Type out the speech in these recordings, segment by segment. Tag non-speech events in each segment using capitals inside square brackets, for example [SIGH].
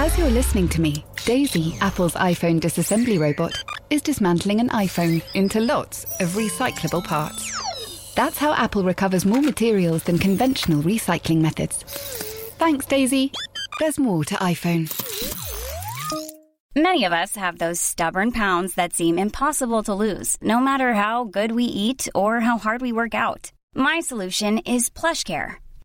As you're listening to me, Daisy, Apple's iPhone disassembly robot, is dismantling an iPhone into lots of recyclable parts. That's how Apple recovers more materials than conventional recycling methods. Thanks, Daisy. There's more to iPhone. Many of us have those stubborn pounds that seem impossible to lose, no matter how good we eat or how hard we work out. My solution is PlushCare.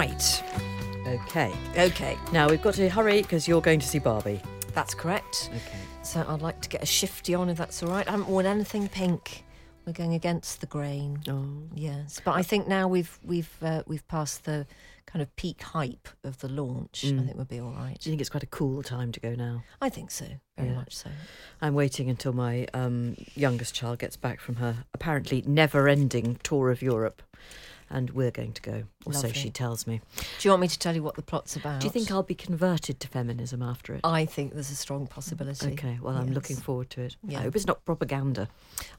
Right. Okay. Okay. Now we've got to hurry because you're going to see Barbie. That's correct. Okay. So I'd like to get a shifty on if that's all right. I haven't worn anything pink. We're going against the grain. Oh. Yes, but I think now we've we've uh, we've passed the kind of peak hype of the launch. I think we'll be all right. Do you think it's quite a cool time to go now? I think so, very Yeah. much so. I'm waiting until my um, youngest child gets back from her apparently never-ending tour of Europe, and we're going to go, or so she tells me. Do you want me to tell you what the plot's about? Do you think I'll be converted to feminism after it? I think there's a strong possibility. Okay, well, I'm looking forward to it. Yeah. I hope it's not propaganda.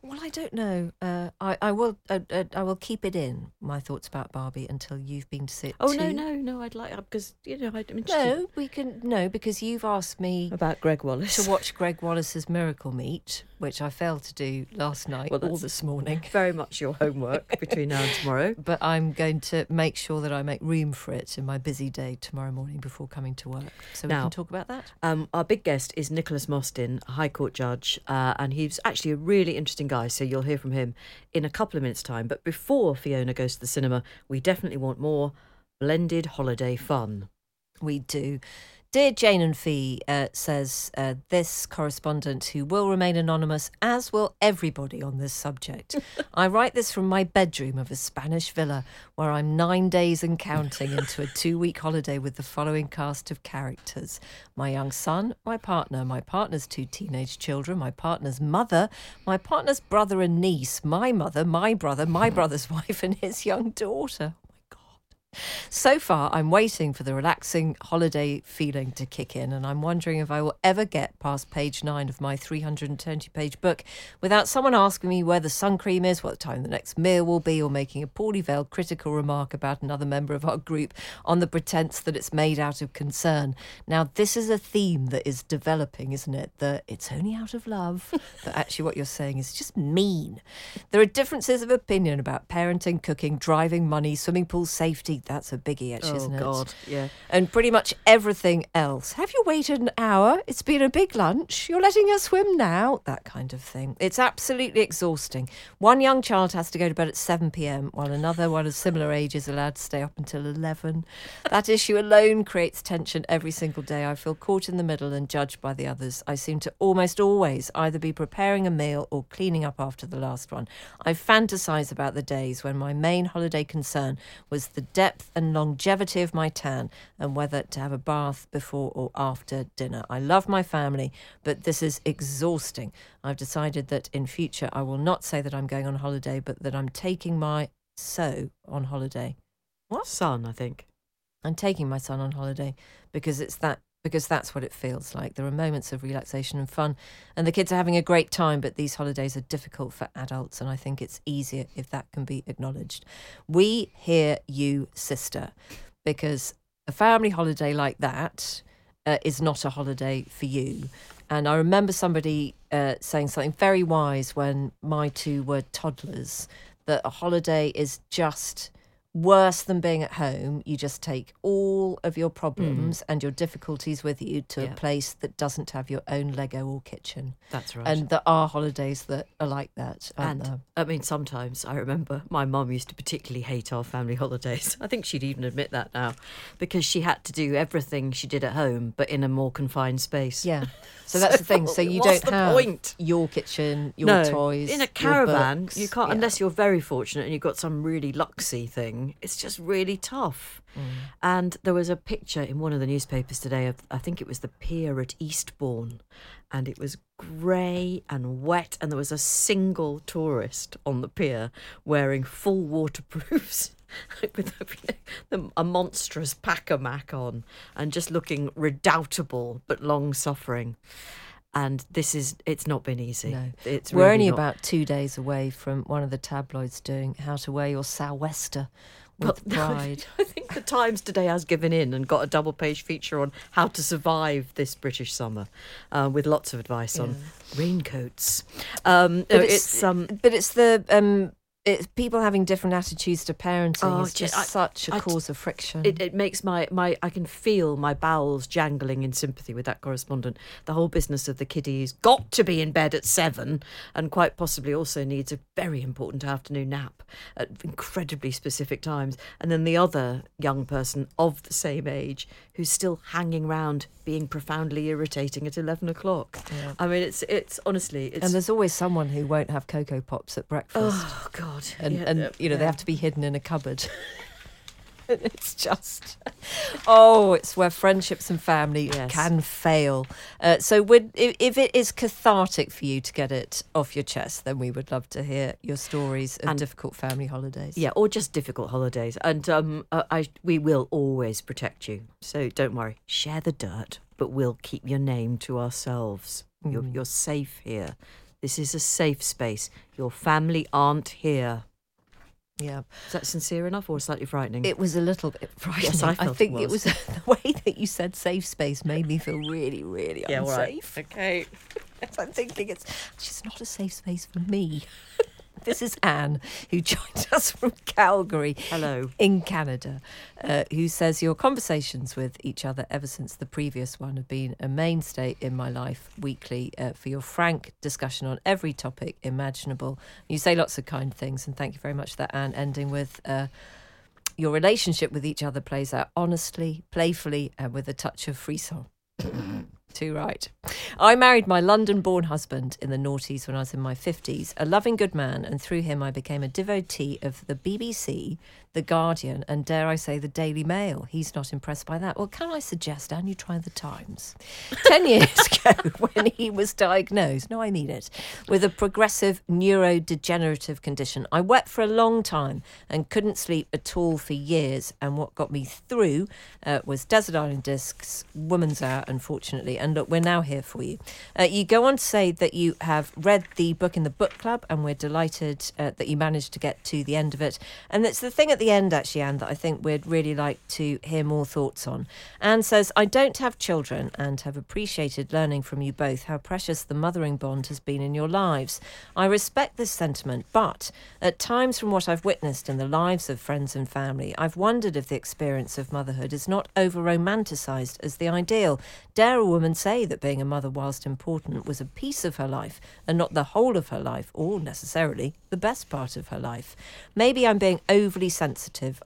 Well, I don't know. Uh, I I will uh, uh, I will keep it in my thoughts about Barbie until you've been to see it. Oh no, too. no, no! I'd like because you know I'm interested No, we can no because you've asked me about Gregg Wallace. to watch Gregg Wallace's Miracle Meat, which I failed to do last night Well, or that's- this morning. Very much your homework [LAUGHS] between now and tomorrow. But I'm going to make sure that I make room for it in my busy day tomorrow morning before coming to work. So we can talk about that. Um, our big guest is Nicholas Mostyn, a High Court judge, uh, and he's actually a really interesting guy. So you'll hear from him in a couple of minutes' time. But before Fiona goes to the cinema, we definitely want more blended holiday fun. We do. Dear Jane and Fi, uh, says uh, this correspondent who will remain anonymous, as will everybody on this subject. [LAUGHS] I write this from my bedroom of a Spanish villa where I'm nine days and counting into a two week holiday with the following cast of characters my young son, my partner, my partner's two teenage children, my partner's mother, my partner's brother and niece, my mother, my brother, my brother's [LAUGHS] wife, and his young daughter. So far, I'm waiting for the relaxing holiday feeling to kick in, and I'm wondering if I will ever get past page nine of my 320 page book without someone asking me where the sun cream is, what time the next meal will be, or making a poorly veiled critical remark about another member of our group on the pretense that it's made out of concern. Now, this is a theme that is developing, isn't it? That it's only out of love, [LAUGHS] but actually, what you're saying is just mean. There are differences of opinion about parenting, cooking, driving, money, swimming pool safety. That's a biggie, actually, oh isn't it? God, yeah. and pretty much everything else. Have you waited an hour? It's been a big lunch. You're letting us swim now? That kind of thing. It's absolutely exhausting. One young child has to go to bed at 7 pm, while another one of similar age is allowed to stay up until 11. That issue alone creates tension every single day. I feel caught in the middle and judged by the others. I seem to almost always either be preparing a meal or cleaning up after the last one. I fantasize about the days when my main holiday concern was the depth and longevity of my tan and whether to have a bath before or after dinner. I love my family, but this is exhausting. I've decided that in future I will not say that I'm going on holiday, but that I'm taking my so on holiday. What son? I think. I'm taking my son on holiday because it's that because that's what it feels like. There are moments of relaxation and fun, and the kids are having a great time, but these holidays are difficult for adults, and I think it's easier if that can be acknowledged. We hear you, sister, because a family holiday like that uh, is not a holiday for you. And I remember somebody uh, saying something very wise when my two were toddlers that a holiday is just worse than being at home. You just take all of your problems mm. and your difficulties with you to Yeah. a place that doesn't have your own Lego or kitchen. That's right. And there are holidays that are like that. And there? I mean, sometimes I remember my mum used to particularly hate our family [LAUGHS] holidays. I think she'd even admit that now because she had to do everything she did at home, but in a more confined space. Yeah. [LAUGHS] So that's the thing. So you don't have point? your kitchen, your no, toys. in a caravan, books. you can't Yeah. unless you're very fortunate and you've got some really luxy thing. Suffering. It's just really tough. And there was a picture in one of the newspapers today of, I think it was the pier at Eastbourne, and it was grey and wet, and there was a single tourist on the pier wearing full waterproofs. [LAUGHS] with a, a monstrous pac-a-mac on and just looking redoubtable but long suffering and this is it's not been easy No. it's We're really only not- about two days away from one of the tabloids doing how to wear your sou'wester with Well, [LAUGHS] pride. I think the Times today has given in and got a double page feature on how to survive this British summer, uh, with lots of advice on raincoats. Um, But it's, um, but it's the um, it's people having different attitudes to parenting. Oh, it's just I- such a I- cause of friction. it, it makes my, my I can feel my bowels jangling in sympathy with that correspondent. The whole business of the kiddie's got to be in bed at seven, and quite possibly also needs a very important afternoon nap at incredibly specific times. And then the other young person of the same age who's still hanging around, being profoundly irritating at eleven o'clock. I mean, it's it's honestly it's and there's always someone who won't have cocoa pops at breakfast. oh god, and, Yeah, and you know they have to be hidden in a cupboard. [LAUGHS] And it's just, [LAUGHS] oh, it's where friendships and family Yes. can fail. Uh, so, would if, if it is cathartic for you to get it off your chest, then we would love to hear your stories of And- difficult family holidays. Yeah, or just difficult holidays. And um, uh, I we will always protect you. So don't worry. Share the dirt, but we'll keep your name to ourselves. You're you're safe here. This is a safe space. Your family aren't here. yeah. Is that sincere enough or slightly frightening? It was a little bit frightening. Yes, I felt it think it was. was [LAUGHS] the way that you said safe space made me feel really, really yeah, all right. unsafe. Okay. [LAUGHS] I'm thinking it's just not a safe space for me. [LAUGHS] this is Anne, who [LAUGHS] joined us from Calgary. Hello. In Canada, uh, who says your conversations with each other ever since the previous one have been a mainstay in my life weekly uh, for your frank discussion on every topic imaginable. You say lots of kind things, and thank you very much for that, Anne, ending with. Uh, your relationship with each other plays out honestly, playfully, and with a touch of frisson. [LAUGHS] Too right. I married my London born husband in the noughties when I was in my 50s, a loving good man, and through him I became a devotee of the BBC, The Guardian, and dare I say, the Daily Mail. He's not impressed by that. Well, can I suggest, Anne, you try the Times? Ten [LAUGHS] years ago, when he was diagnosed, no, I mean it, with a progressive neurodegenerative condition, I wept for a long time and couldn't sleep at all for years. And what got me through uh, was Desert Island Discs, Woman's Hour, unfortunately. And look, we're now here for you. Uh, you go on to say that you have read the book in the book club, and we're delighted uh, that you managed to get to the end of it. And it's the thing at the end, actually, Anne, that I think we'd really like to hear more thoughts on. Anne says, I don't have children and have appreciated learning from you both how precious the mothering bond has been in your lives. I respect this sentiment, but at times, from what I've witnessed in the lives of friends and family, I've wondered if the experience of motherhood is not over romanticised as the ideal. Dare a woman say that being a mother, whilst important, was a piece of her life and not the whole of her life, or necessarily the best part of her life? Maybe I'm being overly sensitive.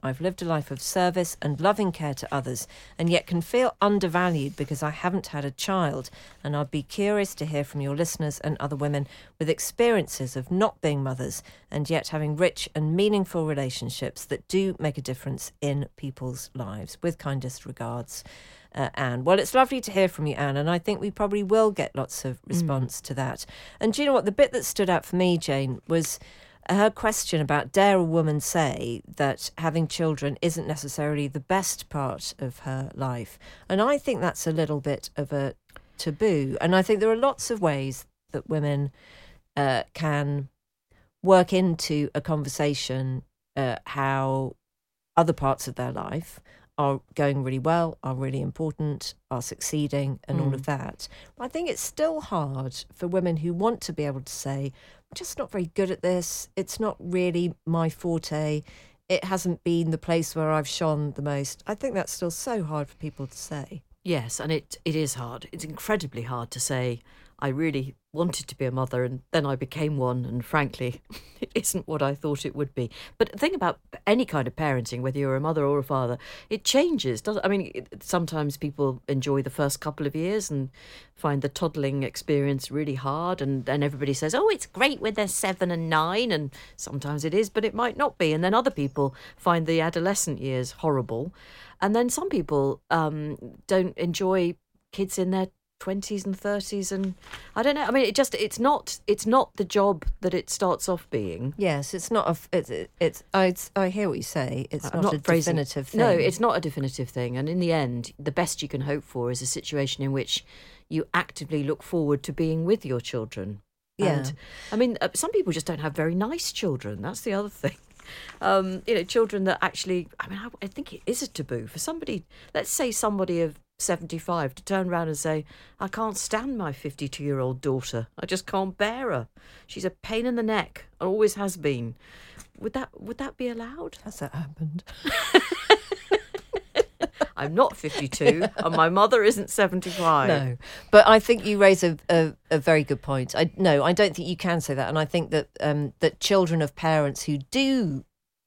I've lived a life of service and loving care to others, and yet can feel undervalued because I haven't had a child. And I'd be curious to hear from your listeners and other women with experiences of not being mothers and yet having rich and meaningful relationships that do make a difference in people's lives. With kindest regards. Uh, Anne. Well, it's lovely to hear from you, Anne, and I think we probably will get lots of response to that. And do you know what? The bit that stood out for me, Jane, was her question about dare a woman say that having children isn't necessarily the best part of her life. And I think that's a little bit of a taboo. And I think there are lots of ways that women uh, can work into a conversation uh, how other parts of their life are going really well, are really important, are succeeding, and all of mm. that. But I think it's still hard for women who want to be able to say, I'm just not very good at this. It's not really my forte. It hasn't been the place where I've shone the most. I think that's still so hard for people to say. Yes, and it, it is hard. It's incredibly hard to say, I really wanted to be a mother and then I became one and frankly [LAUGHS] it isn't what I thought it would be. But the thing about any kind of parenting whether you're a mother or a father it changes doesn't I mean it, sometimes people enjoy the first couple of years and find the toddling experience really hard and then everybody says oh it's great when they're 7 and 9 and sometimes it is but it might not be and then other people find the adolescent years horrible and then some people um, don't enjoy kids in their 20s and 30s and i don't know i mean it just it's not it's not the job that it starts off being Yes, it's not a it's it's I. I hear what you say. It's I'm not, a phrasing- definitive thing. no it's not a definitive thing and in the end the best you can hope for is a situation in which you actively look forward to being with your children Yeah. and i mean uh, some people just don't have very nice children that's the other [LAUGHS] thing um, you know, children that actually, I mean, I, I think it is a taboo for somebody, let's say somebody of 75 to turn around and say, I can't stand my 52 year old daughter. I just can't bear her. She's a pain in the neck and always has been. Would that would that be allowed? Has that happened? [LAUGHS] I'm not 52 and my mother isn't 75. No, but I think you raise a, a, a very good point. I no, I don't think you can say that, and I think that um, that children of parents who do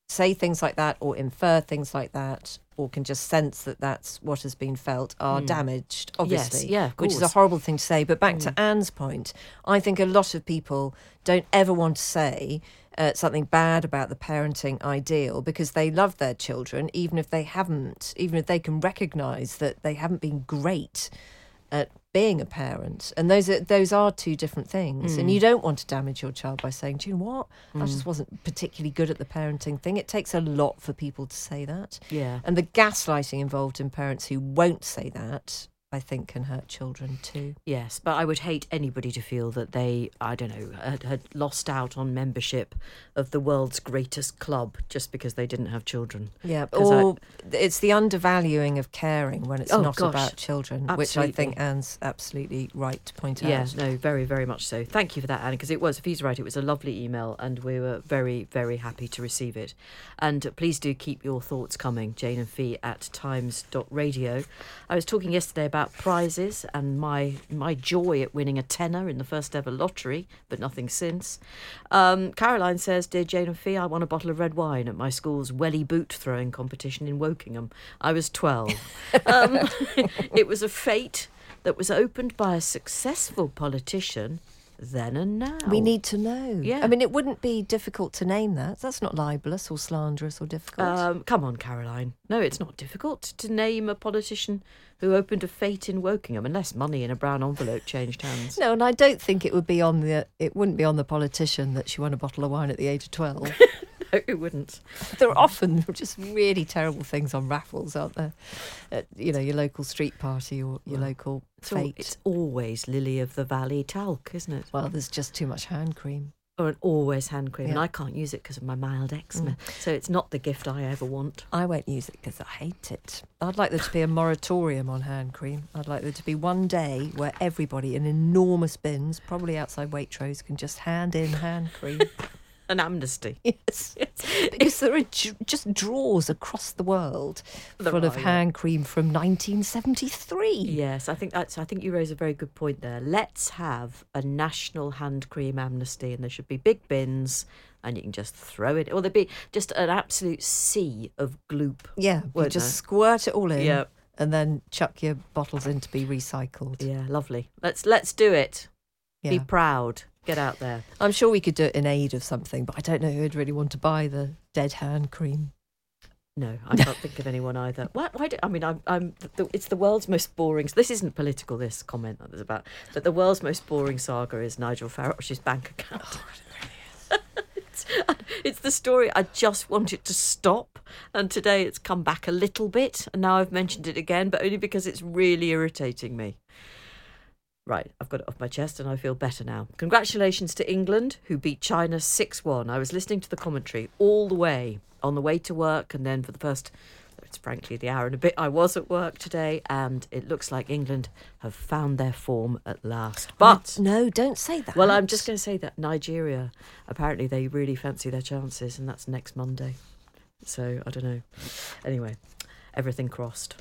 say things like that or infer things like that or can just sense that that's what has been felt are damaged obviously Hmm. yeah, of which is a. Hmm. horrible thing to say but back to anne's point i think a lot of people don't ever want to say uh, something bad about the parenting ideal because they love their children even if they haven't even if they can recognize that they haven't been great at being a parent. And those are those are two different things. Hmm. and you don't want to damage your child by saying do you know what? I just wasn't particularly good at the parenting thing. It takes a lot for people to say that. Yeah. and the gaslighting involved in parents who won't say that i think can hurt children too Yes, but I would hate anybody to feel that they, I don't know, had, had lost out on membership of the world's greatest club just because they didn't have children. yeah 'Cause I- or it's the undervaluing of caring when it's Oh, not gosh. about children which i think anne's absolutely right to point Yeah, out no, very, very much so. Thank you for that, Anne, because it was, if he's right, it was a lovely email and we were very, very happy to receive it. And please do keep your thoughts coming, Jane and Fi at times.radio. I was talking yesterday about prizes and my my joy at winning a tenner in the first ever lottery, but nothing since. Um, Caroline says, Dear Jane and Fi, I won a bottle of red wine at my school's welly boot throwing competition in Wokingham. I was 12. [LAUGHS] um, [LAUGHS] it was a fete that was opened by a successful politician then and now. we need to know Yeah. i mean it wouldn't be difficult to name that that's not libelous or slanderous or difficult Um, come on, Caroline. No, it's not difficult to name a politician who opened a fete in Wokingham, unless money in a brown envelope changed hands. No, and I don't think it would be on the. It wouldn't be on the politician that she won a bottle of wine at the age of twelve. [LAUGHS] No, it wouldn't. there are often just really terrible things on raffles, aren't there? At, you know, your local street party or your local It's, fete. it's always Lily of the Valley talc, isn't it? Well, there's just too much hand cream. Or an always hand cream, and I can't use it because of my mild eczema. Mm. So it's not the gift I ever want. I won't use it because I hate it. I'd like there to be a moratorium on hand cream. I'd like there to be one day where everybody in enormous bins, probably outside Waitrose, can just hand in hand cream. [LAUGHS] An amnesty. [LAUGHS] Yes, because there are ju- just drawers across the world There full of are, yeah. hand cream from 1973. Yes, I think that's. I think you raise a very good point there. Let's have a national hand cream amnesty, and there should be big bins, and you can just throw it, or there'd be just an absolute sea of gloop. Yeah, you just there? squirt it all in, Yeah. and then chuck your bottles in to be recycled. Yeah, lovely. Let's let's do it. Be proud. Get out there. I'm sure we could do it in aid of something, but I don't know who'd really want to buy the dead hand cream. No, I can't think of anyone either. [LAUGHS] Why? why do, I mean, I'm. I'm the, it's the world's most boring. This isn't political. This comment that was about, but the world's most boring saga is Nigel Farage's bank account. Oh, [LAUGHS] it's, it's the story. I just want it to stop, and today it's come back a little bit, and now I've mentioned it again, but only because it's really irritating me. Right, I've got it off my chest and I feel better now. Congratulations to England, who beat China 6 1. I was listening to the commentary all the way on the way to work, and then for the first, it's frankly the hour and a bit I was at work today, and it looks like England have found their form at last. Oh, but. no, don't say that. Well, I'm just going to say that Nigeria, apparently, they really fancy their chances, and that's next Monday. So, I don't know. Anyway, everything crossed.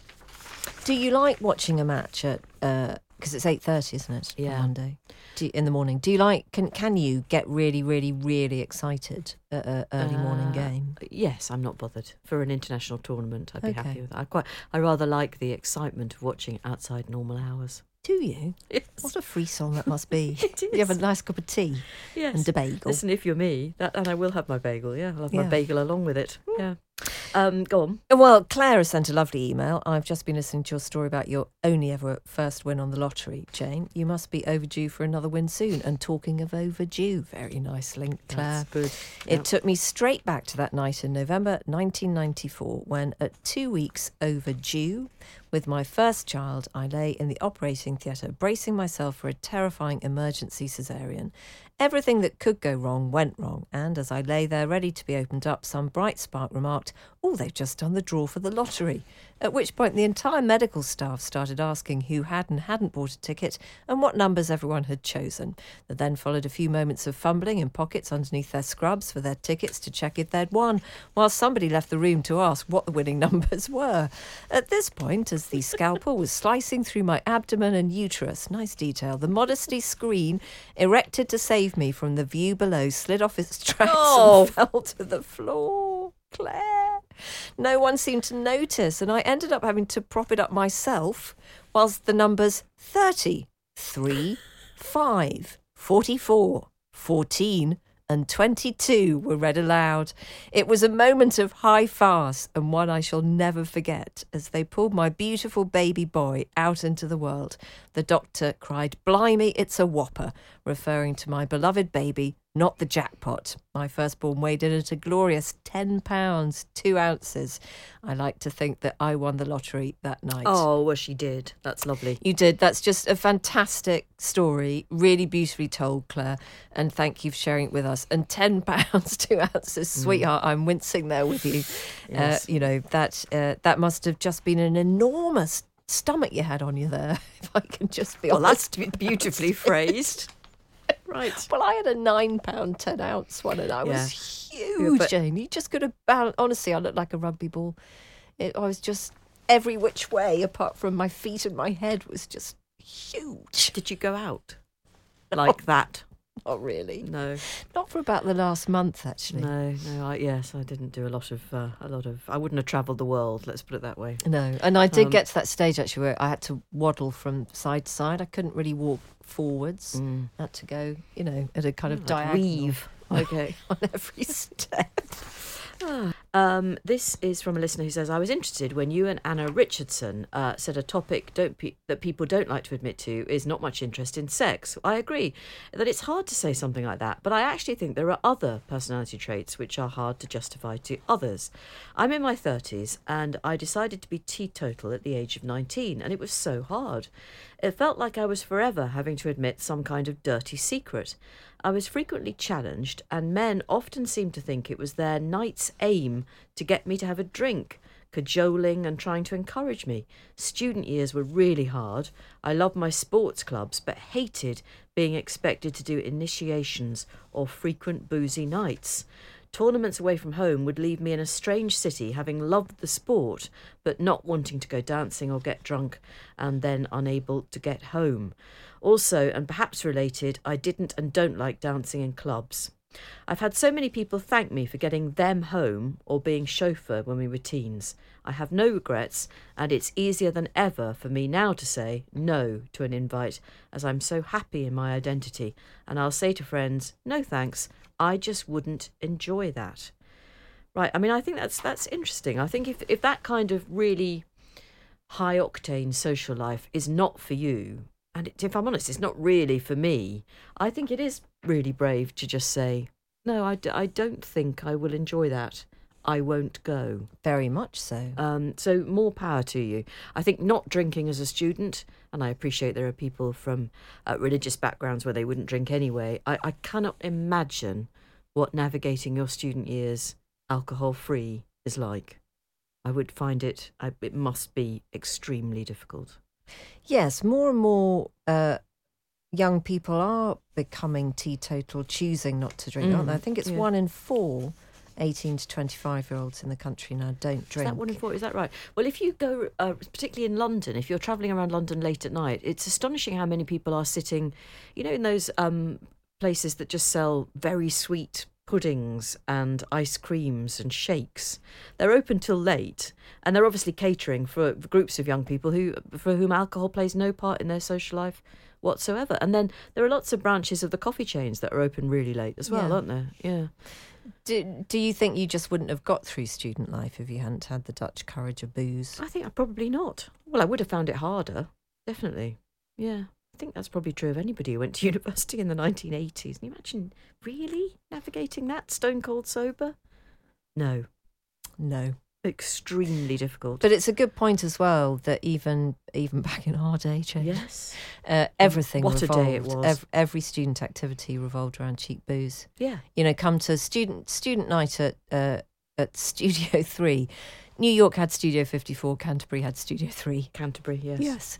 Do you like watching a match at? Uh, Because it's eight thirty, isn't it? Yeah. Monday. Do you- in the morning. Do you like? Can can you get really, really, really excited at an early morning Uh, game? Yes, I'm not bothered for an international tournament. I'd be Okay. happy with that. I quite, I rather like the excitement of watching outside normal hours. Do you? Yes, What a free song that must be. [LAUGHS] It You have a nice cup of tea yes. and a bagel. Listen, if you're me, that and I will have my bagel. Yeah, I'll have Yeah. my bagel along with it. Yeah. Um, go on. Well, Claire has sent a lovely email. I've just been listening to your story about your only ever first win on the lottery, Jane. You must be overdue for another win soon. And talking of overdue, very nice link, Claire. That's good. It Yep. took me straight back to that night in November 1994 when, at two weeks overdue, with my first child, I lay in the operating theatre bracing myself for a terrifying emergency caesarean. Everything that could go wrong went wrong, and as I lay there ready to be opened up, some bright spark remarked, Oh, they've just done the draw for the lottery. At which point, the entire medical staff started asking who had and hadn't bought a ticket and what numbers everyone had chosen. There then followed a few moments of fumbling in pockets underneath their scrubs for their tickets to check if they'd won, while somebody left the room to ask what the winning [LAUGHS] numbers were. At this point, as the scalpel was slicing through my abdomen and uterus, nice detail, the modesty screen erected to save me from the view below slid off its tracks Oh. and [LAUGHS] fell to the floor. Claire. No one seemed to notice, and I ended up having to prop it up myself whilst the numbers 30, 3, 5, 44, 14, and 22 were read aloud. It was a moment of high farce and one I shall never forget as they pulled my beautiful baby boy out into the world. The doctor cried, Blimey, it's a whopper, referring to my beloved baby, not the jackpot. My firstborn weighed in at a glorious 10 pounds, 2 ounces. I like to think that I won the lottery that night. Oh, well, she did. That's lovely. You did. That's just a fantastic story, really beautifully told, Claire. And thank you for sharing it with us. And ten [LAUGHS] pounds, two ounces, sweetheart. I'm wincing there with you. [LAUGHS] Yes. Uh, you know that uh, that must have just been an enormous stomach you had on you there. [LAUGHS] If I can just be Well, honest. that's beautifully phrased. [LAUGHS] right. Well, I had a nine pound, ten ounce one, and I was huge, but- Jane. You just could have balanced. Honestly, I looked like a rugby ball. It, I was just every which way, apart from my feet and my head, was just huge. Did you go out like that? [LAUGHS] Not really. No, Not for about the last month, actually. no, no. I, yes, I didn't do a lot of uh, a lot of. I wouldn't have travelled the world. Let's put it that way. No, and I did Um, get to that stage actually where I had to waddle from side to side. I couldn't really walk forwards. Mm. I had to go, you know, at a kind of Like diagonal weave. [LAUGHS] Okay. on every step. Um, this is from a listener who says, I was interested when you and Anna Richardson uh, said a topic pe- that people don't like to admit to is not much interest in sex. I agree that it's hard to say something like that, but I actually think there are other personality traits which are hard to justify to others. I'm in my 30s and I decided to be teetotal at the age of 19, and it was so hard. It felt like I was forever having to admit some kind of dirty secret. I was frequently challenged, and men often seemed to think it was their night's aim to get me to have a drink, cajoling and trying to encourage me. Student years were really hard. I loved my sports clubs, but hated being expected to do initiations or frequent boozy nights. Tournaments away from home would leave me in a strange city, having loved the sport, but not wanting to go dancing or get drunk, and then unable to get home. Also, and perhaps related, I didn't and don't like dancing in clubs. I've had so many people thank me for getting them home or being chauffeur when we were teens. I have no regrets, and it's easier than ever for me now to say no to an invite, as I'm so happy in my identity, and I'll say to friends, no thanks, I just wouldn't enjoy that. Right, I mean, I think that's that's interesting. I think if if that kind of really high octane social life is not for you, and it, if I'm honest, it's not really for me, I think it is really brave to just say, no, I, d- I don't think I will enjoy that. I won't go. Very much so. Um, so more power to you. I think not drinking as a student, and I appreciate there are people from uh, religious backgrounds where they wouldn't drink anyway. I, I cannot imagine what navigating your student years alcohol free is like. I would find it. I, it must be extremely difficult. Yes, more and more uh, young people are becoming teetotal, choosing not to drink, aren't they? I Mm, think it's yeah. one in four 18 to 25 year olds in the country now don't drink. Is that one in four? Is that right? Well, if you go, uh, particularly in London, if you're travelling around London late at night, it's astonishing how many people are sitting, you know, in those um, places that just sell very sweet puddings and ice creams and shakes. They're open till late, and they're obviously catering for groups of young people who, for whom alcohol plays no part in their social life whatsoever. And then there are lots of branches of the coffee chains that are open really late as well, Yeah. aren't there? Yeah. do, do you think you just wouldn't have got through student life if you hadn't had the Dutch courage of booze? I think I probably not. Well, I would have found it harder, definitely. Yeah, I think that's probably true of anybody who went to [LAUGHS] university in the 1980s. Can you imagine really navigating that stone cold sober? No, No. extremely difficult. But it's a good point as well that even even back in our day, Jane, yes, uh, everything What a day it was. ev- every student activity revolved around cheap booze. yeah, you know, come to student student night at uh, at [LAUGHS] Studio Three. New York had Studio Fifty Four. Canterbury had Studio Three. Canterbury. Yes, Yes,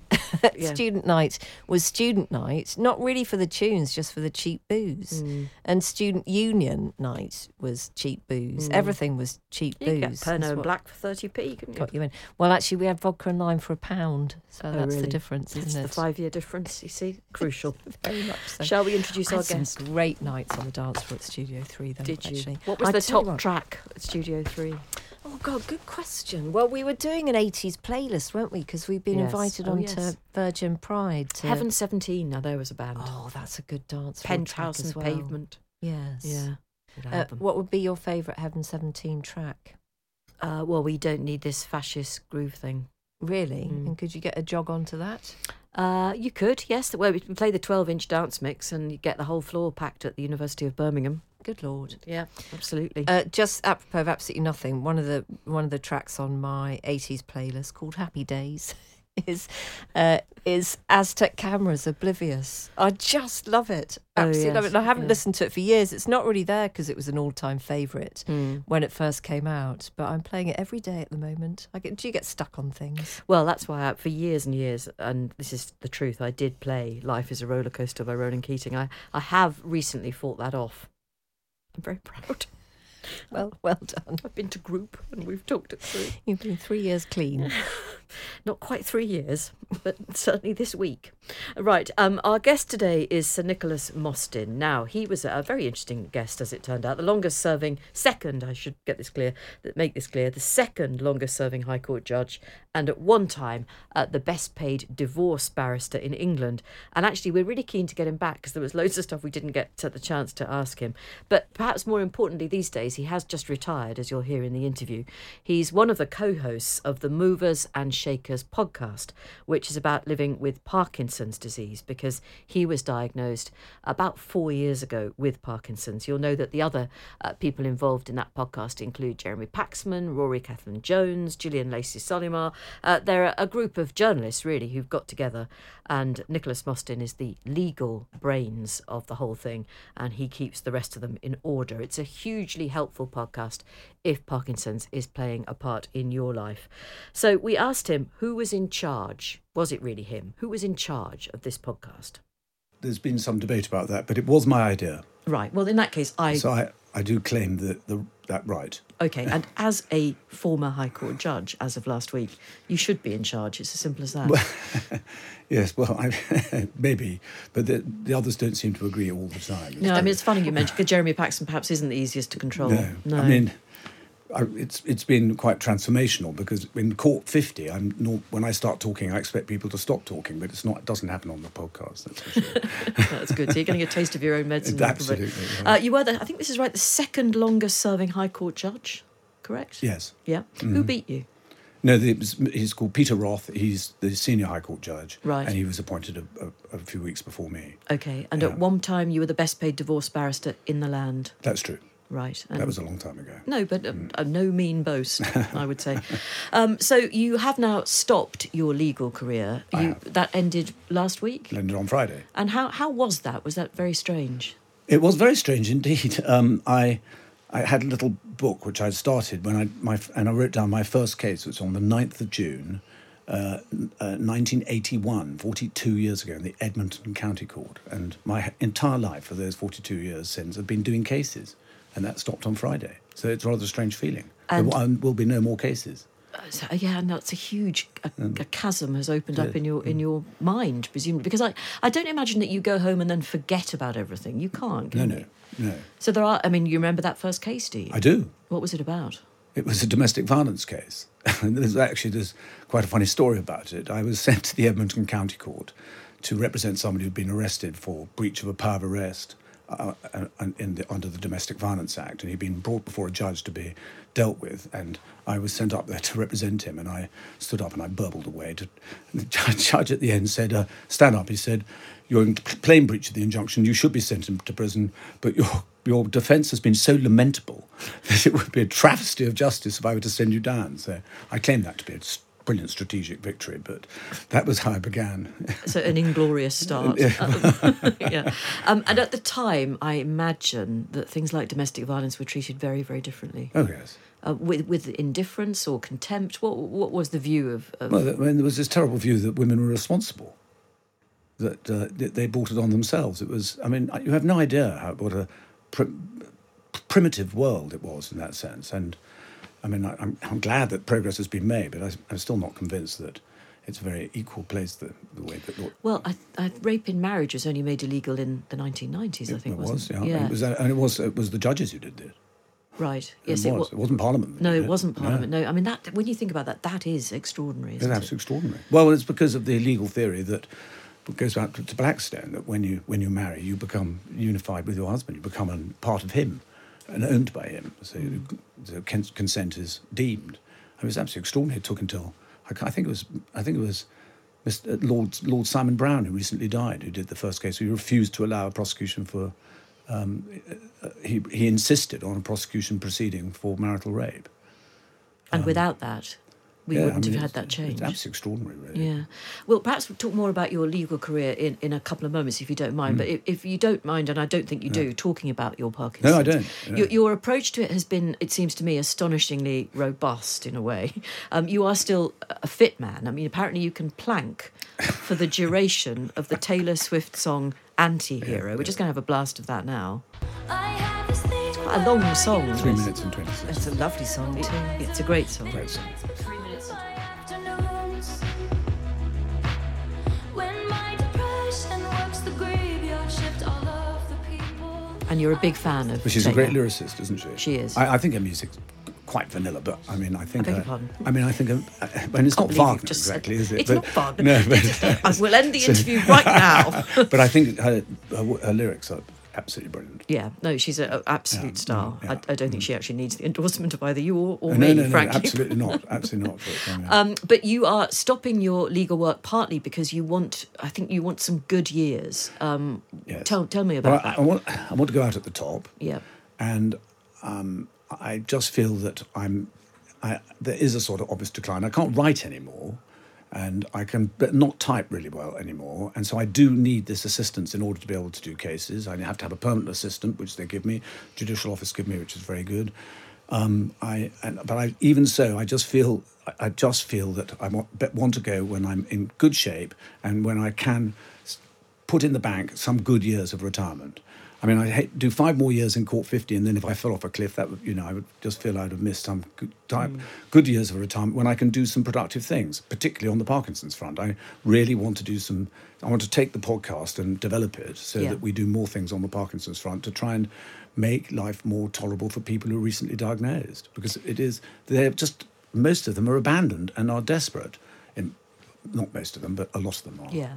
[LAUGHS] Yeah. student night was student night, not really for the tunes, just for the cheap booze. Mm. And student union night was cheap booze. Mm. Everything was cheap You booze. get Pernod and Black for thirty p. Couldn't you? got you in. Well, actually, we had vodka and lime for a pound, so Oh, that's really? the difference, isn't it? the five-year difference. You see, [LAUGHS] crucial. [LAUGHS] Very much so. Shall we introduce our guest? great nights on the dance floor at Studio Three, though. Did you? Actually, What was I the top what- track at Studio Three? Oh God, good question. Well, we were doing an '80s playlist, weren't we? Because we've been Yes. invited Oh, onto yes. Virgin Pride. To... Heaven Seventeen. Now there was a band. Oh, that's a good dance. Penthouse and well. Pavement. Yes. Yeah. Uh, what would be your favourite Heaven 17 track? Uh, well, we don't need this fascist groove thing. Really? Mm. And could you get a jog onto that? Uh, you could, yes. Well, we can play the 12 inch dance mix and you get the whole floor packed at the University of Birmingham. Good lord. Yeah, absolutely. Uh, just apropos of absolutely nothing, one of the one of the tracks on my '80s playlist called "Happy Days" [LAUGHS] is uh, is Aztec Cameras "Oblivious." I just love it, Oh, absolutely love it. And I haven't yeah. listened to it for years. It's not really there because it was an all-time favourite Mm. when it first came out, but I'm playing it every day at the moment. I get, do you get stuck on things? Well, that's why I, for years and years, and this is the truth, I did play Life is a Roller Coaster by Ronan Keating. I, I have recently fought that off. I'm very proud. [LAUGHS] Well, well done. I've been to group and we've talked it through. You've been three years clean. [LAUGHS] Not quite three years, but [LAUGHS] certainly this week. Right, um, our guest today is Sir Nicholas Mostyn. Now, he was a very interesting guest, as it turned out. The longest serving, second, I should get this clear, that make this clear, the second longest serving High Court judge, and at one time, uh, the best paid divorce barrister in England. And actually, we're really keen to get him back because there was loads of stuff we didn't get the chance to ask him. But perhaps more importantly, these days, he has just retired, as you'll hear in the interview. He's one of the co hosts of the Movers and Shakers podcast, which is about living with Parkinson's disease because he was diagnosed about four years ago with Parkinson's. You'll know that the other uh, people involved in that podcast include Jeremy Paxman, Rory Cellan Jones, Gillian Lacey Solymar. Uh, they're a group of journalists, really, who've got together, and Nicholas Mostyn is the legal brains of the whole thing, and he keeps the rest of them in order. It's a hugely helpful podcast if Parkinson's is playing a part in your life. So we asked him who was in charge. Was it really him? Who was in charge of this podcast? There's been some debate about that, but it was my idea. Right. Well, in that case, I. So I, I do claim that the, that right. Okay. And as a former High Court judge, as of last week, you should be in charge. It's as simple as that. [LAUGHS] Yes, well, I, [LAUGHS] maybe, but the, the others don't seem to agree all the time. no, I mean, it's funny you mentioned because Jeremy Paxman perhaps isn't the easiest to control. no. I mean, I, it's it's been quite transformational because in Court 50, I'm nor when I start talking, I expect people to stop talking, but it's not. It doesn't happen on the podcast. That's for sure. [LAUGHS] That's good. So you're getting a taste of your own medicine. [LAUGHS] Absolutely, Uh, you were, the, I think this is right, the second longest serving High Court judge, correct? yes. Yeah. Mm-hmm. Who beat you? No, was, he's called Peter Roth. He's the senior High Court judge, Right. And he was appointed a, a, a few weeks before me. Okay. And Yeah. at one time, you were the best paid divorce barrister in the land, That's true. Right? And That was a long time ago. No, but a, Mm. uh, no mean boast, I would say. [LAUGHS] Um, so you have now stopped your legal career. You, that ended last week. Ended on Friday. And how, how was that? Was that very strange? It was very strange indeed. [LAUGHS] Um, I I had a little book which I started when I my and I wrote down my first case. It was on the 9th of June, uh, uh, 1981, 42 years ago, in the Edmonton County Court. And my entire life for those 42 years since, I've been doing cases and that stopped on Friday. So it's rather a strange feeling. And- there will- be no more cases. Uh, so, yeah, and that's a huge a, a chasm has opened up in your in your mind, presumably. Because I, I don't imagine that you go home and then forget about everything. You can't. No, Can no, you? no. So there are. I mean, you remember that first case, do you? I do. What was it about? It was a domestic violence case. [LAUGHS] And there's actually there's quite a funny story about it. I was [LAUGHS] sent to the Edmonton County Court to represent somebody who'd been arrested for breach of a power of arrest uh, uh, the, under the Domestic Violence Act, and he'd been brought before a judge to be dealt with. And I was sent up there to represent him, and I stood up and I burbled away. To, the [LAUGHS] judge, at the end said, uh, "Stand up," he said. You're in plain breach of the injunction. You should be sent to prison, but your your defence has been so lamentable [LAUGHS] that it would be a travesty of justice if I were to send you down. So I claim that to be a brilliant strategic victory, but that was how I began. So an inglorious [LAUGHS] start. [LAUGHS] Yeah. Um, and at the time, I imagine that things like domestic violence were treated very, very differently. oh yes. Uh, with with indifference or contempt. What what was the view of? of Well, I mean, there was this terrible view that women were responsible, that uh, they brought it on themselves. It was, I mean, you have no idea how, what a prim- primitive world it was in that sense. And I mean, I, I'm, I'm glad that progress has been made, but I, I'm still not convinced that it's a very equal place the, the way that law- well, I, I, rape in marriage was only made illegal in the 1990s. I think it was. wasn't Yeah, it? And it was, and it was it was the judges who did it. right. Yes, it it was. was. It wasn't Parliament. No, it wasn't Parliament. No, I mean that. When you think about that, that is extraordinary. Isn't it? extraordinary. Well, it's because of the legal theory that goes back to, to Blackstone that when you when you marry, you become unified with your husband. You become a part of him and owned by him. So the con- consent is deemed. I mean, it's absolutely extraordinary. It took until I, I think it was I think it was Mr. Uh, Lord Lord Simon Brown who recently died, who did the first case. He refused to allow a prosecution for. Um, uh, uh, he he insisted on a prosecution proceeding for marital rape. And um, without that, we Yeah, wouldn't mean, have had that change. It's absolutely extraordinary, really. Yeah. Well, perhaps we'll talk more about your legal career in, in a couple of moments, if you don't mind. Mm. But if, if you don't mind, and I don't think you do, talking about your Parkinson's. No, I don't, no. Your, your approach to it has been, it seems to me, astonishingly robust in a way. Um, you are still a fit man. I mean, apparently you can plank for the duration of the Taylor Swift song Anti Hero. We're just going to have a blast of that now. It's quite a long song. Three minutes and twenty six. It's a lovely song too. It's a great song. Great song. And you're a big fan of But she's a great lyricist, isn't she? She is. I, I think her music's quite vanilla, but I mean, I think. beg your pardon? I mean, I think. Her, I mean, it's not Wagner exactly, is it? It's But- not Wagner. [LAUGHS] No, but, I will end the [LAUGHS] interview right now. [LAUGHS] but I think her, her, her lyrics are absolutely brilliant. Yeah, no, she's an absolute star. mm, yeah, I, I don't think she actually needs the endorsement of either you or, or no, me, no, no, frankly. absolutely not, [LAUGHS] absolutely not. But, um, Um, but you are stopping your legal work partly because you want, I think you want some good years. Um, yes. tell, tell me Well, about I, I that. want, I want to go out at the top. Yeah. and um, I just feel that I'm I, there is a sort of obvious decline. I can't write anymore, and I can not type really well anymore, and so I do need this assistance in order to be able to do cases. I have to have a permanent assistant, which they give me, judicial office give me, which is very good. Um, I and, but I, even so, I just feel I just feel that I want, want to go when I'm in good shape and when I can put in the bank some good years of retirement. I mean, I hate do five more years in court fifty, and then if I fell off a cliff, that would you know I would just feel I'd have missed some good time, mm. good years of retirement when I can do some productive things, particularly on the Parkinson's front. I really want to do some. I want to take the podcast and develop it so Yeah. that we do more things on the Parkinson's front to try and make life more tolerable for people who are recently diagnosed because it is they're just most of them are abandoned and are desperate. In, not most of them, but a lot of them are. Yeah.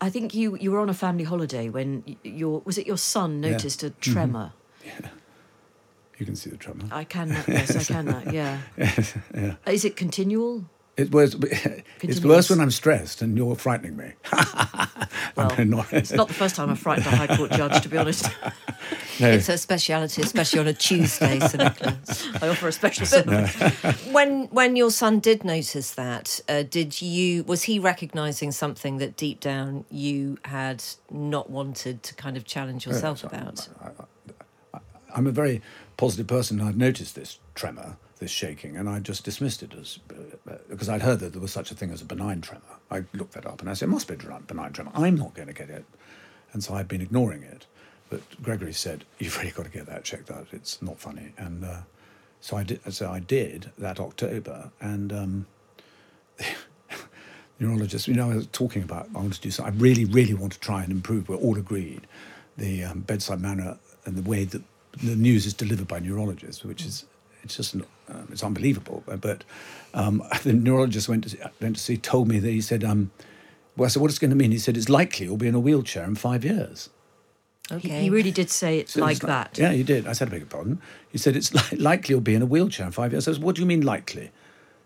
I think you, you were on a family holiday when your, was it your son noticed a Mm-hmm. tremor? You can see the tremor. I can, that, yes, I can that, yeah. [LAUGHS] yeah. Is it continual? It was. [LAUGHS] It's worse when I'm stressed, and you're frightening me. [LAUGHS] Well, not. it's not the first time I've frightened a High Court judge, to be honest. No. It's her speciality, especially on a Tuesday, Sir Nicholas. [LAUGHS] I offer a special service. When when your son did notice that, uh, did you was he recognizing something that deep down you had not wanted to kind of challenge yourself so- about? I'm a very positive person. and I'd noticed this tremor, this shaking, and I just dismissed it as uh, because I'd heard that there was such a thing as a benign tremor. I looked that up and I said, it must be a benign tremor. I'm not going to get it. And so I'd been ignoring it. But Gregory said, "You've really got to get that checked out. It's not funny." And uh, so I did. So I did that October, and um, [LAUGHS] neurologist. You know, I was talking about I want to do something. I really, really want to try and improve. We're all agreed the um, bedside manner and the way that the news is delivered by neurologists, which is it's just um, it's unbelievable. But um, [LAUGHS] the neurologist went to see, went to see told me that he said, um, "Well, so what it's going to mean?" He said, "It's likely you'll be in a wheelchair in five years." Okay. He, he really did say it So like it's that. Yeah, he did. I said, I beg your pardon. He said, it's li- likely you'll be in a wheelchair in five years. I said, what do you mean likely?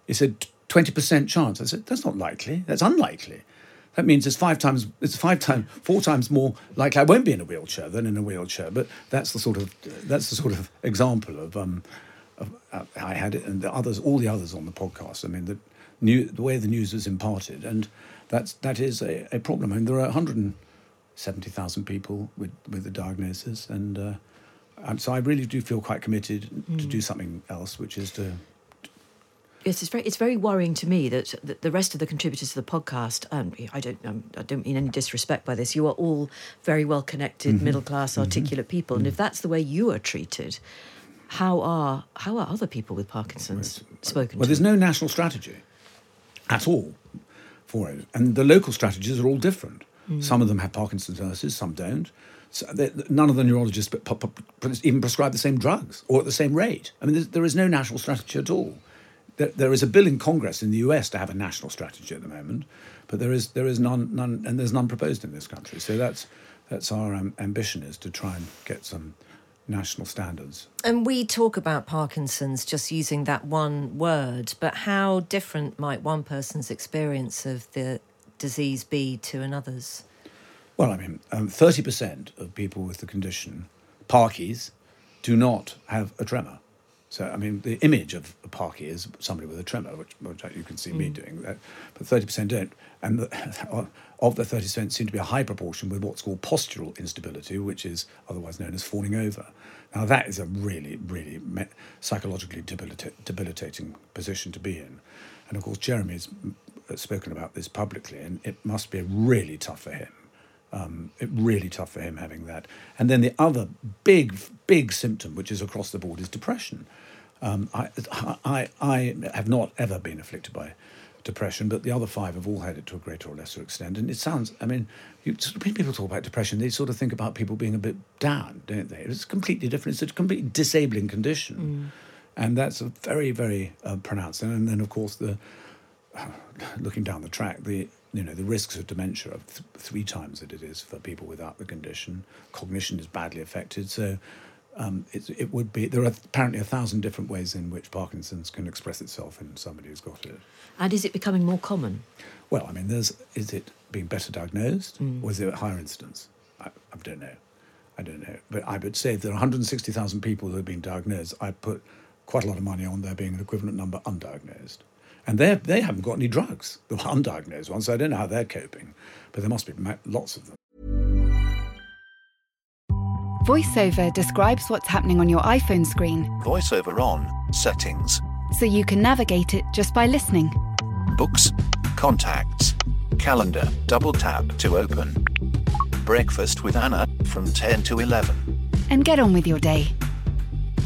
He said, 20% chance. I said, that's not likely. That's unlikely. That means it's five times, it's five times, four times more likely I won't be in a wheelchair than in a wheelchair. But that's the sort of, that's the sort of example of, um, of uh, I had it and the others, all the others on the podcast. I mean, the, new, the way the news was imparted. And that's, that is a, a problem. I mean, there are 170,000 people with, with the diagnosis. And, uh, and so I really do feel quite committed to do something else, which is to Yes, it's very it's very worrying to me that, the rest of the contributors to the podcast, and I don't um, I don't mean any disrespect by this. You are all very well connected, Mm-hmm. middle class, articulate people, and if that's the way you are treated, how are how are other people with Parkinson's spoken Well, to? there's no national strategy at all for it, and the local strategies are all different. Some of them have Parkinson's nurses, some don't. So none of the neurologists even prescribe the same drugs or at the same rate. I mean, there is no national strategy at all. There, there is a bill in Congress in the US to have a national strategy at the moment, but there is there is none none and there's none proposed in this country. So that's that's our um, ambition is to try and get some national standards. And we talk about Parkinson's just using that one word, but how different might one person's experience of the disease be to another's? Well, I mean, um, 30% of people with the condition, Parkies, do not have a tremor. So, I mean, the image of a Parky is somebody with a tremor, which, which you can see me doing that, but 30% don't. And the, [LAUGHS] of the 30% seem to be a high proportion with what's called postural instability, which is otherwise known as falling over. Now, that is a really, really psychologically debilita- debilitating position to be in. And of course, Jeremy's mm, spoken about this publicly, and it must be really tough for him um, it really tough for him having that. And then the other big, big symptom, which is across the board, is depression. Um, I, I, I have not ever been afflicted by depression, but the other five have all had it to a greater or lesser extent. And it sounds, I mean, you, when people talk about depression, they sort of think about people being a bit down, don't they? It's completely different. It's a completely disabling condition. And that's a very, very uh, pronounced. And then, of course, the [SIGHS] looking down the track, the you know the risks of dementia are th- three times that it is for people without the condition. Cognition is badly affected, so um, it, it would be. There are apparently a thousand different ways in which Parkinson's can express itself in somebody who's got it. and is it becoming more common? Well, I mean, there's is it being better diagnosed, or is there a higher incidence? I, I don't know. I don't know, but I would say if there are 160,000 people who have been diagnosed, I put quite a lot of money on there being an equivalent number undiagnosed. And they they haven't got any drugs, [LAUGHS] the undiagnosed ones. So I don't know how they're coping, but there must be lots of them. VoiceOver describes what's happening on your iPhone screen VoiceOver on. Settings. so you can navigate it just by listening. Books. Contacts. Calendar. Double tap to open. Breakfast with Anna from 10 to 11. And get on with your day.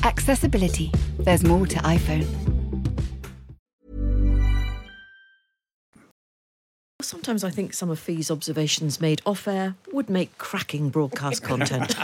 Accessibility. There's more to iPhone. Sometimes I think some of Fi's observations made off air would make cracking broadcast [LAUGHS] content.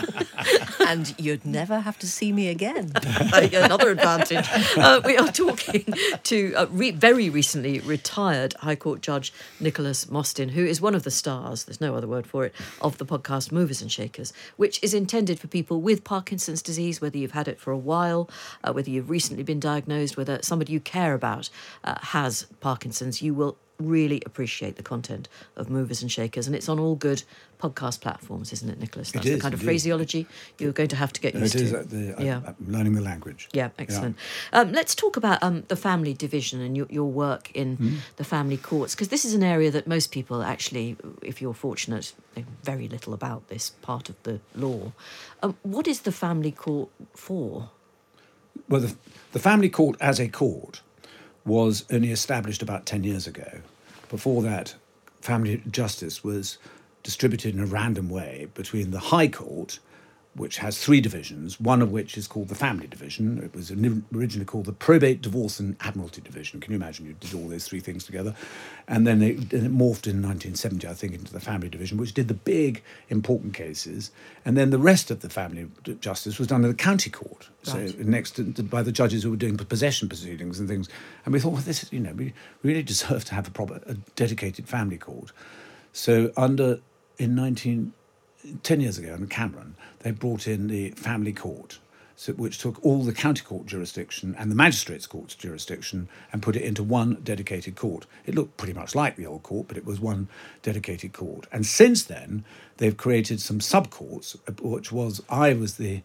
and you'd never have to see me again. [LAUGHS] Another advantage. Uh, we are talking to uh, re- very recently retired High Court Judge Nicholas Mostyn, who is one of the stars, there's no other word for it, of the podcast Movers and Shakers, which is intended for people with Parkinson's disease, whether you've had it for a while, uh, whether you've recently been diagnosed, whether somebody you care about uh, has Parkinson's. You will really appreciate the content of Movers and Shakers, and it's on all good podcast platforms, isn't it, Nicholas? That's the kind of phraseology you're going to have to get It used is to. the, yeah. uh, learning the language. Yeah, excellent. Um, let's talk about um, the family division and your, your work in Hmm. the family courts, because this is an area that most people actually, if you're fortunate, know very little about this part of the law. Um, what is the family court for? Well, the, the family court as a court was only established about 10 years ago. Before that, family justice was distributed in a random way between the High Court, which has three divisions, one of which is called the Family Division. It was originally called the Probate, Divorce, and Admiralty Division. Can you imagine? You did all those three things together. And then it, and it morphed in 1970, I think, into the Family Division, which did the big, important cases. And then the rest of the family justice was done in the county court. So next to, by the judges who were doing possession proceedings and things. And we thought, well, this is, you know, we really deserve to have a proper, a dedicated family court. So under, in 19, 10 years ago in Cameron, they brought in the family court, so, which took all the county court jurisdiction and the magistrates' court's jurisdiction and put it into one dedicated court. It looked pretty much like the old court, but it was one dedicated court. And since then, they've created some sub courts, which was, I was the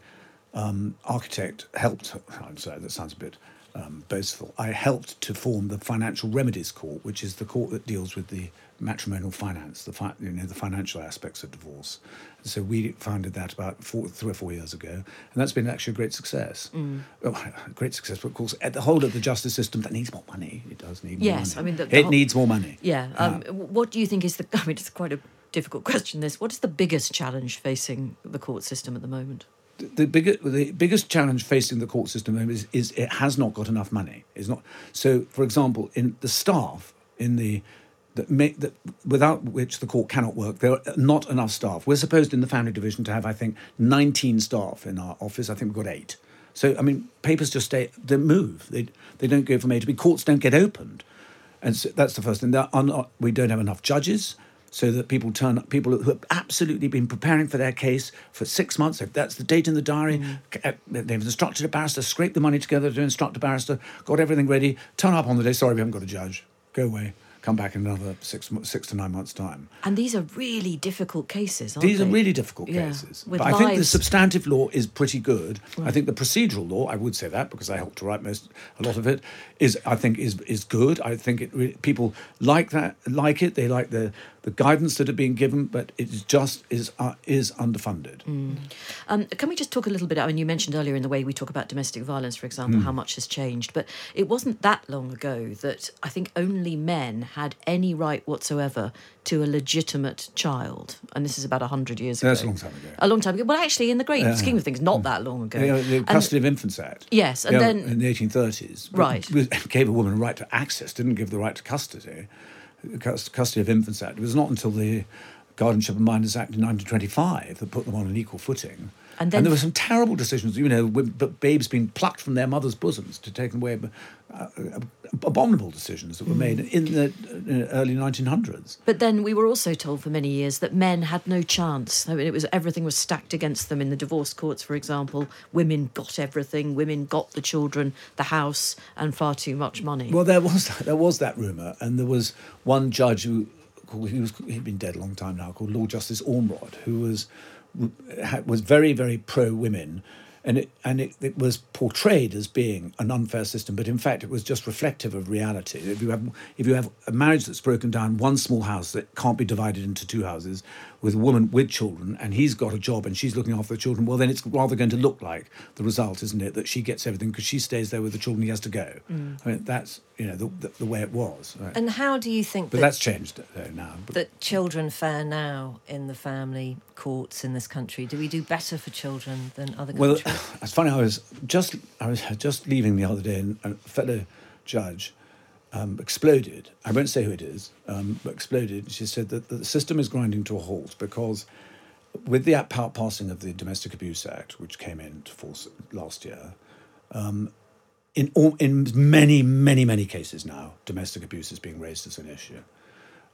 um, architect, helped, I'm sorry, that sounds a bit um, boastful. I helped to form the Financial Remedies Court, which is the court that deals with the matrimonial finance, the fi- you know the financial aspects of divorce. And so we founded that about four, three or four years ago, and that's been actually a great success. Oh, a [LAUGHS] great success, but of course, at the whole of the justice system that needs more money. It does need more Yes, money. I mean, the- the it whole- needs more money. Yeah. Um, what do you think is the? [LAUGHS] I mean, it's quite a difficult question. This. What is the biggest challenge facing the court system at the moment? The bigger, the biggest challenge facing the court system is, is it has not got enough money. It's not so. For example, in the staff in the that make that without which the court cannot work. There are not enough staff. We're supposed in the family division to have, I think, 19 staff in our office. I think we've got eight. So I mean, papers just stay. They move. They they don't go from A to B. Courts don't get opened, and so that's the first thing. There are not, we don't have enough judges so that people turn up, people who have absolutely been preparing for their case for six months. If that's the date in the diary, uh, they've instructed a barrister, scraped the money together to instruct a barrister, got everything ready, turn up on the day. Sorry, we haven't got a judge. Go away. Come back in another six six to nine months' time. And these are really difficult cases, aren't they? These they? are really difficult Yeah, cases. with But I think the substantive law is pretty good. I think the procedural law, I would say that because I helped to write most a lot of it, is I think is is good. I think it people like that like it. They like the the guidance that are being given, but it just is uh, is underfunded. Um, can we just talk a little bit? I mean, you mentioned earlier in the way we talk about domestic violence, for example, Hmm. how much has changed. But it wasn't that long ago that I think only men had any right whatsoever to a legitimate child, and this is about hundred years ago. That's a long time ago. A long time ago. Well, actually, in the great scheme of things, not that long ago. The, the And- Custody of Infants Act. Yes, and yeah, then- in the 1830s, Right. [LAUGHS] gave a woman a right to access, didn't give the right to custody. Custody of Infants Act. It was not until the Guardianship of Minors Act in 1925 that put them on an equal footing. And then- there were some terrible decisions, you know, babes being plucked from their mothers' bosoms to take them away, uh, abominable decisions that were made in the uh, early 1900s. But then we were also told for many years that men had no chance. I mean, it was everything was stacked against them in the divorce courts, for example. Women got everything. Women got the children, the house, and far too much money. Well, there was there was that rumor, and there was one judge who he was he'd been dead a long time now, called Lord Justice Ormrod, who was was very very pro women, and it and it, it was portrayed as being an unfair system, but in fact it was just reflective of reality. If you have if you have a marriage that's broken down, one small house that can't be divided into two houses, with a woman with children, and he's got a job and she's looking after the children, well then it's rather going to look like the result, isn't it, that she gets everything because she stays there with the children, he has to go. Mm. I mean that's you know the, the, the way it was. Right? And how do you think but that, that's changed uh, though now. That children fare now in the family courts in this country? Do we do better for children than other countries? Well, [LAUGHS] it's funny. I was just I was just leaving the other day, and a fellow judge um, exploded. I won't say who it is, um, but exploded. She said that the system is grinding to a halt because, with the pa- passing of the Domestic Abuse Act, which came into force last year, um, in all, in many many many cases now, domestic abuse is being raised as an issue.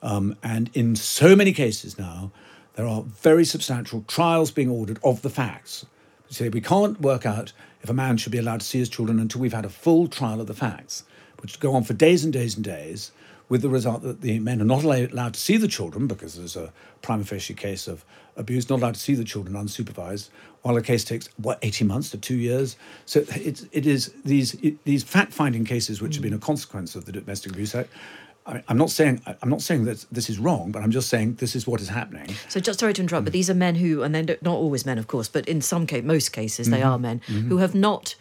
Um, and in so many cases now, there are very substantial trials being ordered of the facts. Say we can't work out if a man should be allowed to see his children until we've had a full trial of the facts, which go on for days and days and days, with the result that the men are not allowed to see the children because there's a prima facie case of abuse, not allowed to see the children unsupervised, while a case takes what 18 months to two years. So it, it is these it, these fact-finding cases which have been a consequence of the Domestic Abuse Act. I, I'm not saying I'm not saying that this is wrong, but I'm just saying this is what is happening. So, just sorry to interrupt, Mm. but these are men who, and they're not always men, of course, but in some case, most cases, Mm-hmm. they are men who have not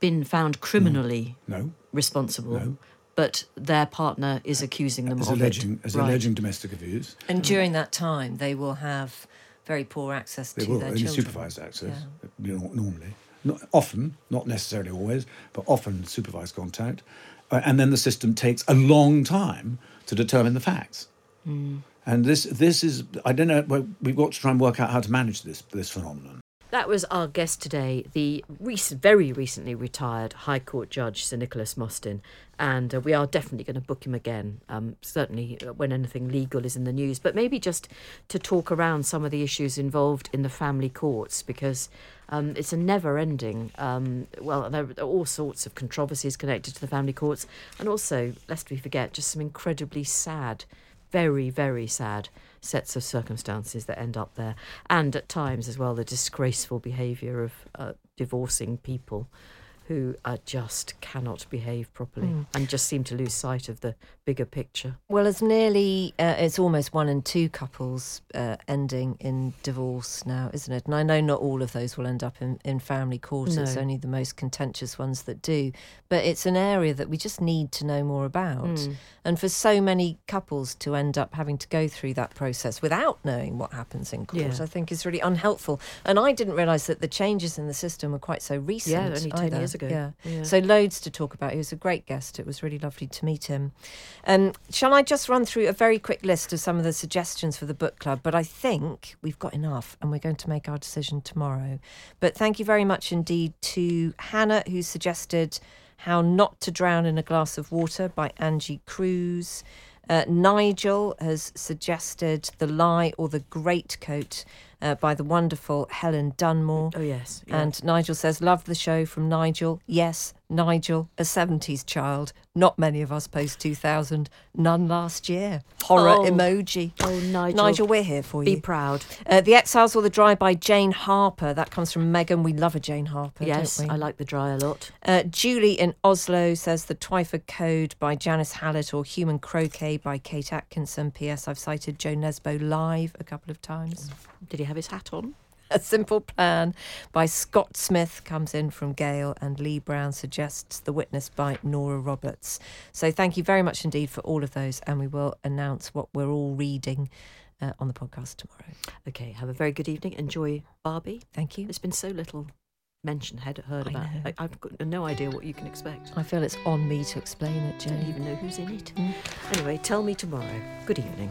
been found criminally No, responsible, No. but their partner is accusing them as of alleging it. as Right. alleging domestic abuse. And during that time, they will have very poor access They to will, their only children. supervised access, Yeah. you know, normally. Not often, not necessarily always, but often supervised contact. Uh, and then the system takes a long time to determine the facts. Hmm. And this, this is, I don't know, we've got to try and work out how to manage this, this phenomenon. That was our guest today, the recent, very recently retired High Court Judge Sir Nicholas Mostyn, and uh, we are definitely going to book him again. Um, certainly uh, when anything legal is in the news, but maybe just to talk around some of the issues involved in the family courts because um, it's a never-ending. Um, well, there are all sorts of controversies connected to the family courts, and also, lest we forget, just some incredibly sad very, very sad sets of circumstances that end up there. And at times as well, the disgraceful behaviour of uh, divorcing people who uh, just cannot behave properly and just seem to lose sight of the bigger picture. Well, it's nearly, uh, it's almost one in two couples uh, ending in divorce now, isn't it? And I know not all of those will end up in, in family court. It's only the most contentious ones that do. But it's an area that we just need to know more about. And for so many couples to end up having to go through that process without knowing what happens in court, Yeah. I think is really unhelpful. And I didn't realise that the changes in the system were quite so recent. only 10 either. years ago. Yeah. Yeah. So loads to talk about. He was a great guest. It was really lovely to meet him. Um, shall I just run through a very quick list of some of the suggestions for the book club? But I think we've got enough and we're going to make our decision tomorrow. But thank you very much indeed to Hannah, who suggested How Not to Drown in a Glass of Water by Angie Cruz. Uh, Nigel has suggested The Lie or the Greatcoat uh, by the wonderful Helen Dunmore. Oh, yes. yeah. And Nigel says, Love the show from Nigel. Yes, Nigel, a 70s child. Not many of us post 2000. None last year. Horror Oh. emoji. Oh, Nigel. Nigel, we're here for you. Be proud. Uh, the Exiles or the Dry by Jane Harper. That comes from Megan. We love a Jane Harper. yes? I like the dry a lot. Uh, Julie in Oslo says The Twyford Code by Janice Hallett or Human Croquet by Kate Atkinson. P.S. I've cited Jo Nesbø live a couple of times. Did he have his hat on? A Simple Plan by Scott Smith comes in from Gail, and Lee Brown suggests The Witness by Nora Roberts. So thank you very much indeed for all of those, and we will announce what we're all reading uh, on the podcast tomorrow. Okay, have a very good evening. Enjoy Barbie. Thank you. There's been so little mention, heard, heard I about. I, I've got no idea what you can expect. I feel it's on me to explain it, I don't even know who's in it. Anyway, tell me tomorrow. Good evening.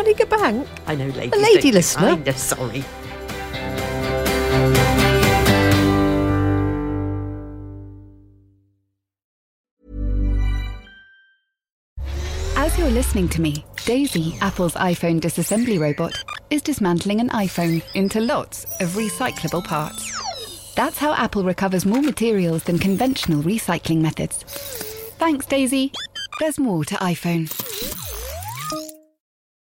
Running a bank? I know, ladies. A lady listener. I'm just sorry. As you're listening to me, Daisy, Apple's iPhone disassembly robot, is dismantling an iPhone into lots of recyclable parts. That's how Apple recovers more materials than conventional recycling methods. Thanks, Daisy. There's more to iPhone.